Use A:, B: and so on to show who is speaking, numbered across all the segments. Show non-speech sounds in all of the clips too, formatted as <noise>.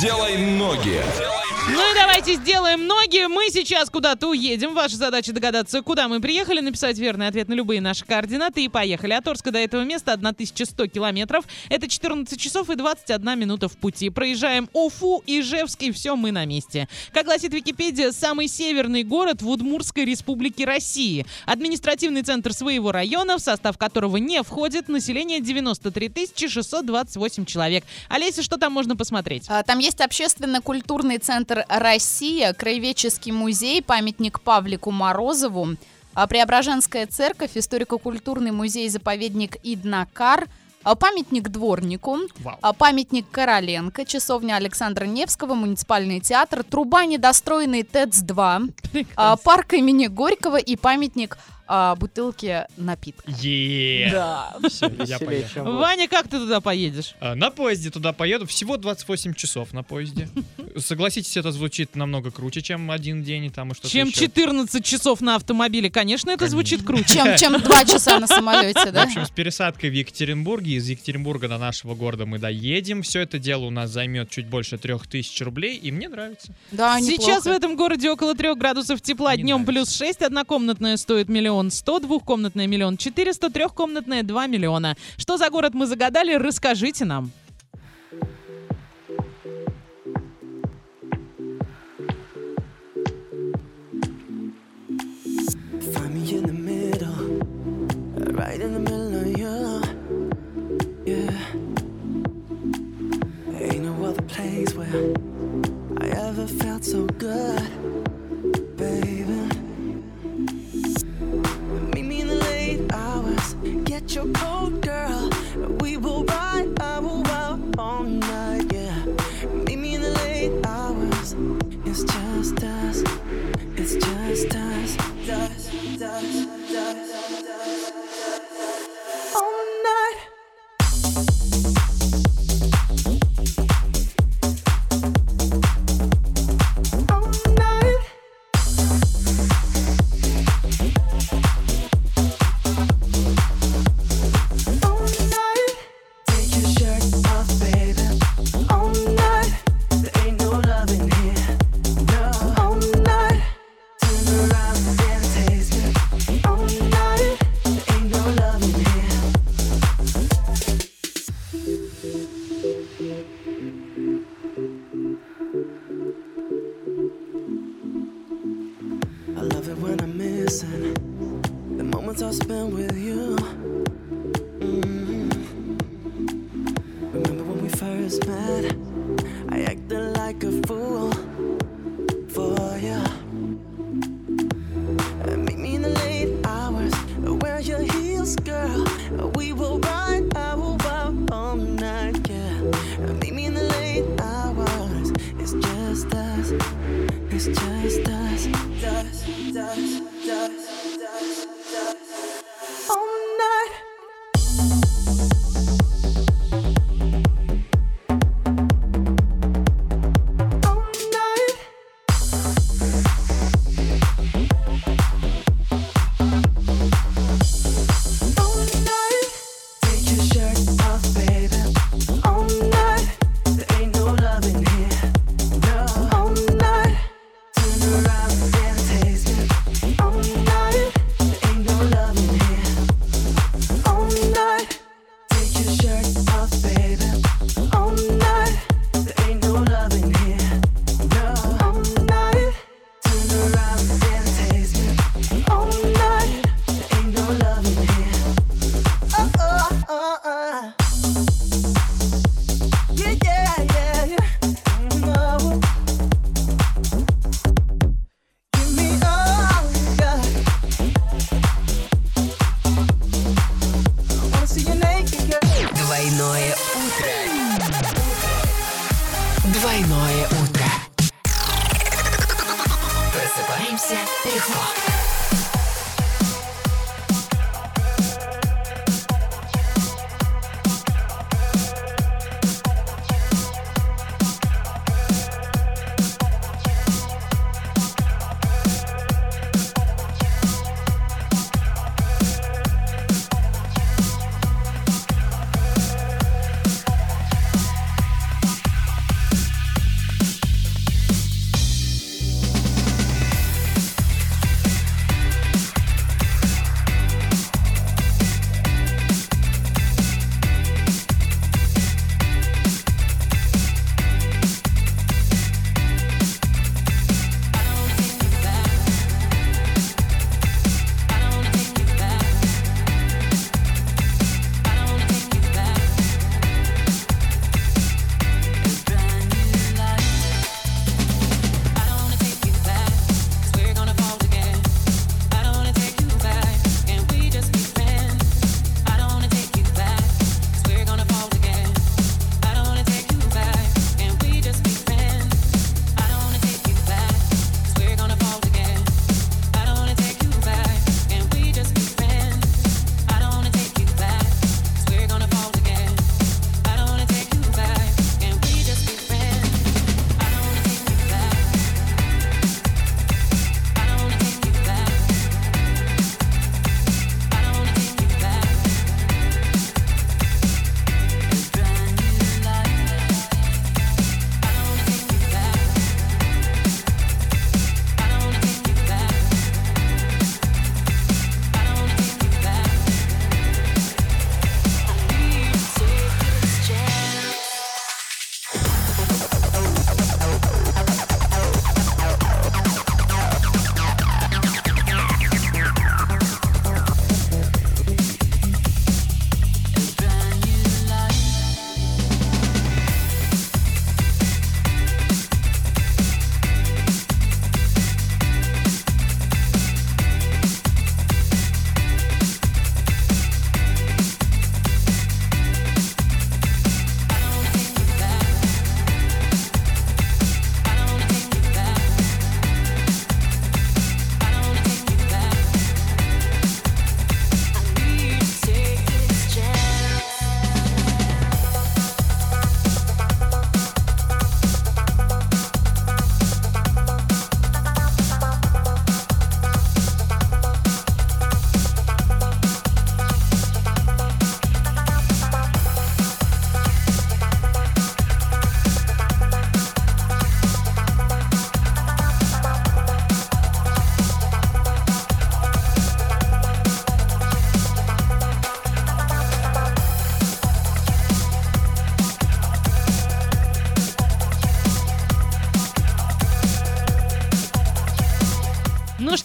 A: Делай ноги.
B: Ну и давайте сделаем ноги. Мы сейчас куда-то уедем. Ваша задача догадаться, куда мы приехали, написать верный ответ на любые наши координаты и поехали. От Орска до этого места 1100 километров. Это 14 часов и 21 минута в пути. Проезжаем Уфу, Ижевск и все, мы на месте. Как гласит Википедия, самый северный город в Удмуртской республике России. Административный центр своего района, в состав которого не входит население 93 628 человек. Олеся, что там можно посмотреть?
C: А, Там есть общественно-культурный центр «Россия», краеведческий музей, памятник Павлику Морозову, а, Преображенская церковь, историко-культурный музей-заповедник Иднакар, а, памятник дворнику,
B: Вау.
C: а, памятник Короленко, часовня Александра Невского, муниципальный театр, труба недостроенный ТЭЦ-2, а, парк имени Горького и памятник а, бутылки напитка.
D: Е.
C: Да.
D: Я
E: вы.
B: Ваня, как ты туда поедешь?
D: А, На поезде туда поеду. Всего 28 часов на поезде. Согласитесь, это звучит намного круче, чем один день и там и что-то
B: Чем
D: еще.
B: 14 часов на автомобиле, конечно, это звучит круче.
C: Чем, чем два часа на самолете,
D: В
C: да?
D: общем, с пересадкой в Екатеринбурге, из Екатеринбурга до нашего города мы доедем. Все это дело у нас займет чуть больше 3000 рублей, и мне нравится.
C: Да,
B: Сейчас в
C: неплохо.
B: этом городе около 3 градусов тепла,
D: Не
B: днем
D: нравится.
B: плюс 6, однокомнатная стоит миллион сто, двухкомнатная миллион четыреста, трехкомнатная 2 миллиона. Что за город мы загадали, расскажите нам.
F: Ain't no other place where I ever felt so good, us. It's just us. Dust, just dust, dust, dust, dust.
G: Двойное утро. Просыпаемся легко.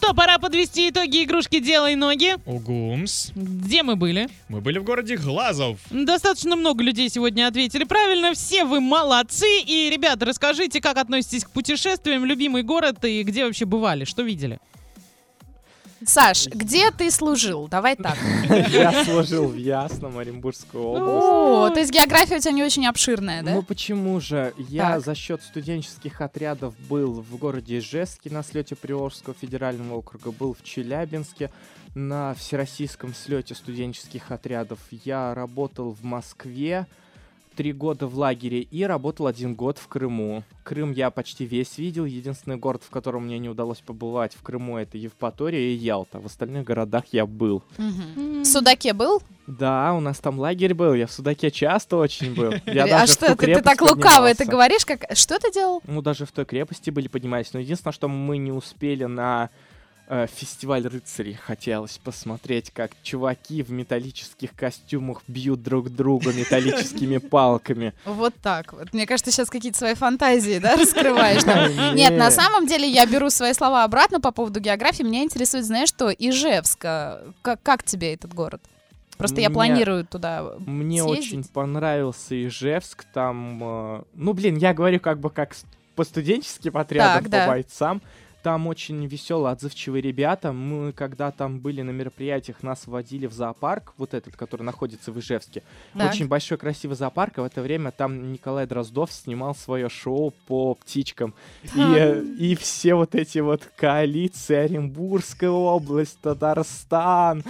B: Что, пора подвести итоги игрушки «Делай ноги».
D: Угумс.
B: Где мы были?
D: Мы были в городе Глазов.
B: Достаточно много людей сегодня ответили правильно. Все вы молодцы. И, ребята, расскажите, как относитесь к путешествиям, любимый город и где вообще бывали, что видели?
C: Саш, где ты служил? Давай так.
A: Я служил в Ясном, Оренбургской области.
C: О, то есть география у тебя не очень обширная, да?
A: Ну почему же? Я за счет студенческих отрядов был в городе Ижевске на слете Приволжского федерального округа, был в Челябинске на всероссийском слете студенческих отрядов. Я работал в Москве три года в лагере и работал один год в Крыму. Крым я почти весь видел. Единственный город, в котором мне не удалось побывать в Крыму, это Евпатория и Ялта. В остальных городах я был.
C: В Судаке был?
A: Да, у нас там лагерь был. Я в Судаке часто очень был. <laughs> Я
C: а
A: даже в
C: что,
A: ту
C: ты, ты так лукаво это говоришь? Как... Что ты делал?
A: Ну, даже в той крепости были поднимались. Но единственное, что мы не успели на фестиваль рыцарей. Хотелось посмотреть, как чуваки в металлических костюмах бьют друг друга металлическими <laughs> палками.
C: Вот так вот. Мне кажется, сейчас какие-то свои фантазии, да, раскрываешь. <laughs> Нет, на самом деле я беру свои слова обратно по поводу географии. Меня интересует, знаешь что, Ижевск. Как, тебе этот город? Просто я планирую туда
A: Мне очень понравился Ижевск. Там, э, ну, блин, я говорю как бы как по студенческим отрядам,
C: Так,
A: по бойцам. Там очень веселые, отзывчивые ребята. Мы, когда там были на мероприятиях, нас водили в зоопарк, вот этот, который находится в Ижевске.
C: Так.
A: Очень большой красивый зоопарк, а в это время там Николай Дроздов снимал свое шоу по птичкам. И, и все вот эти вот коалиции, Оренбургская область, Татарстан,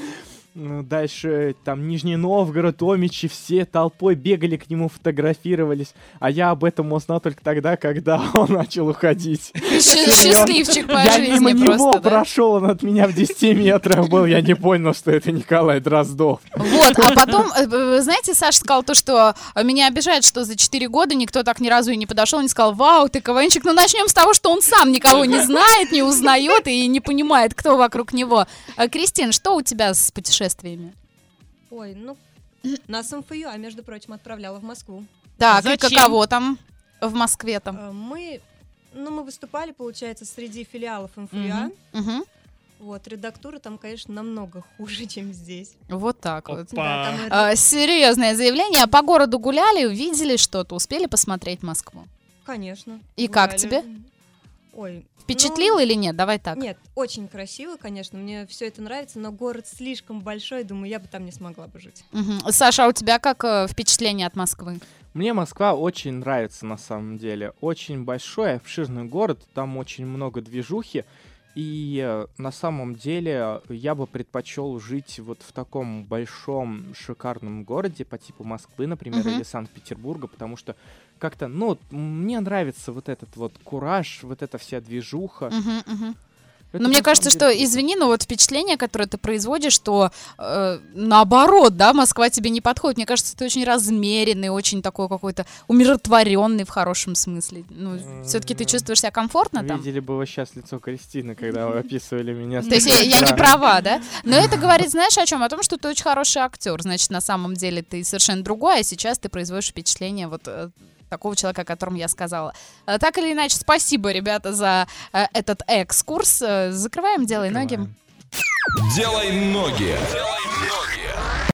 A: Дальше там Нижний Новгород, Омичи, все толпой бегали к нему, фотографировались. А я об этом узнал только тогда, когда <laughs> он начал уходить.
C: Счастливчик по
A: я мимо
C: жизни
A: него прошел, он от меня в 10 метрах был, я не понял, что это Николай Дроздов.
C: Вот, а потом, э, знаете, Саша сказал то, что э, меня обижает, что за 4 года никто так ни разу и не подошел, не сказал, вау, ты КВНчик. Ну, начнем с того, что он сам никого не знает, не узнает и не понимает, кто вокруг него. Кристин, что у тебя с путешествиями?
E: Ой, ну, нас МФЮ, а между прочим, отправляла в Москву.
C: Так, и
B: Зачем?
C: каково там в Москве там?
E: Э, Мы, ну, мы выступали, получается, среди филиалов МФЮА.
B: Мгм.
C: Мгм.
E: Вот, редактура там, конечно, намного <laughs> хуже, чем здесь.
C: Вот так вот.
E: Да,
D: Опа.
E: там и
C: А, серьезное заявление. По городу гуляли, увидели что-то, успели посмотреть Москву.
E: Конечно.
C: И как
E: гуляли.
C: тебе?
E: Ой.
C: Впечатлил
E: ну,
C: или нет? Давай так.
E: Нет, очень красиво, конечно, мне все это нравится, но город слишком большой, думаю, я бы там не смогла бы жить.
C: Мгм. Саша, а у тебя как э, впечатление от Москвы?
A: Мне Москва очень нравится на самом деле. Очень большой, обширный город, там очень много движухи. И э, на самом деле я бы предпочел жить вот в таком большом, шикарном городе по типу Москвы, например,
C: Мгм.
A: или Санкт-Петербурга, потому что как-то, ну, мне нравится вот этот вот кураж, вот эта вся движуха.
C: Мгм, мгм. Но мне кажется, что, извини, но вот впечатление, которое ты производишь, что э, наоборот, да, Москва тебе не подходит. Мне кажется, ты очень размеренный, очень такой какой-то умиротворенный в хорошем смысле. Ну, все-таки ты чувствуешь себя комфортно там?
A: Видели бы вы сейчас лицо Кристины, когда вы описывали меня.
C: То есть я, не права, да? Но это <laughs> говорит, знаешь, о чем? О том, что ты очень хороший актер. Значит, на самом деле ты совершенно другой, а сейчас ты производишь впечатление вот э, такого человека, о котором я сказала. Э, Так или иначе, спасибо, ребята, за э, этот экскурс. Э, Закрываем, делай ноги.
A: Закрываем.
H: Делай ноги.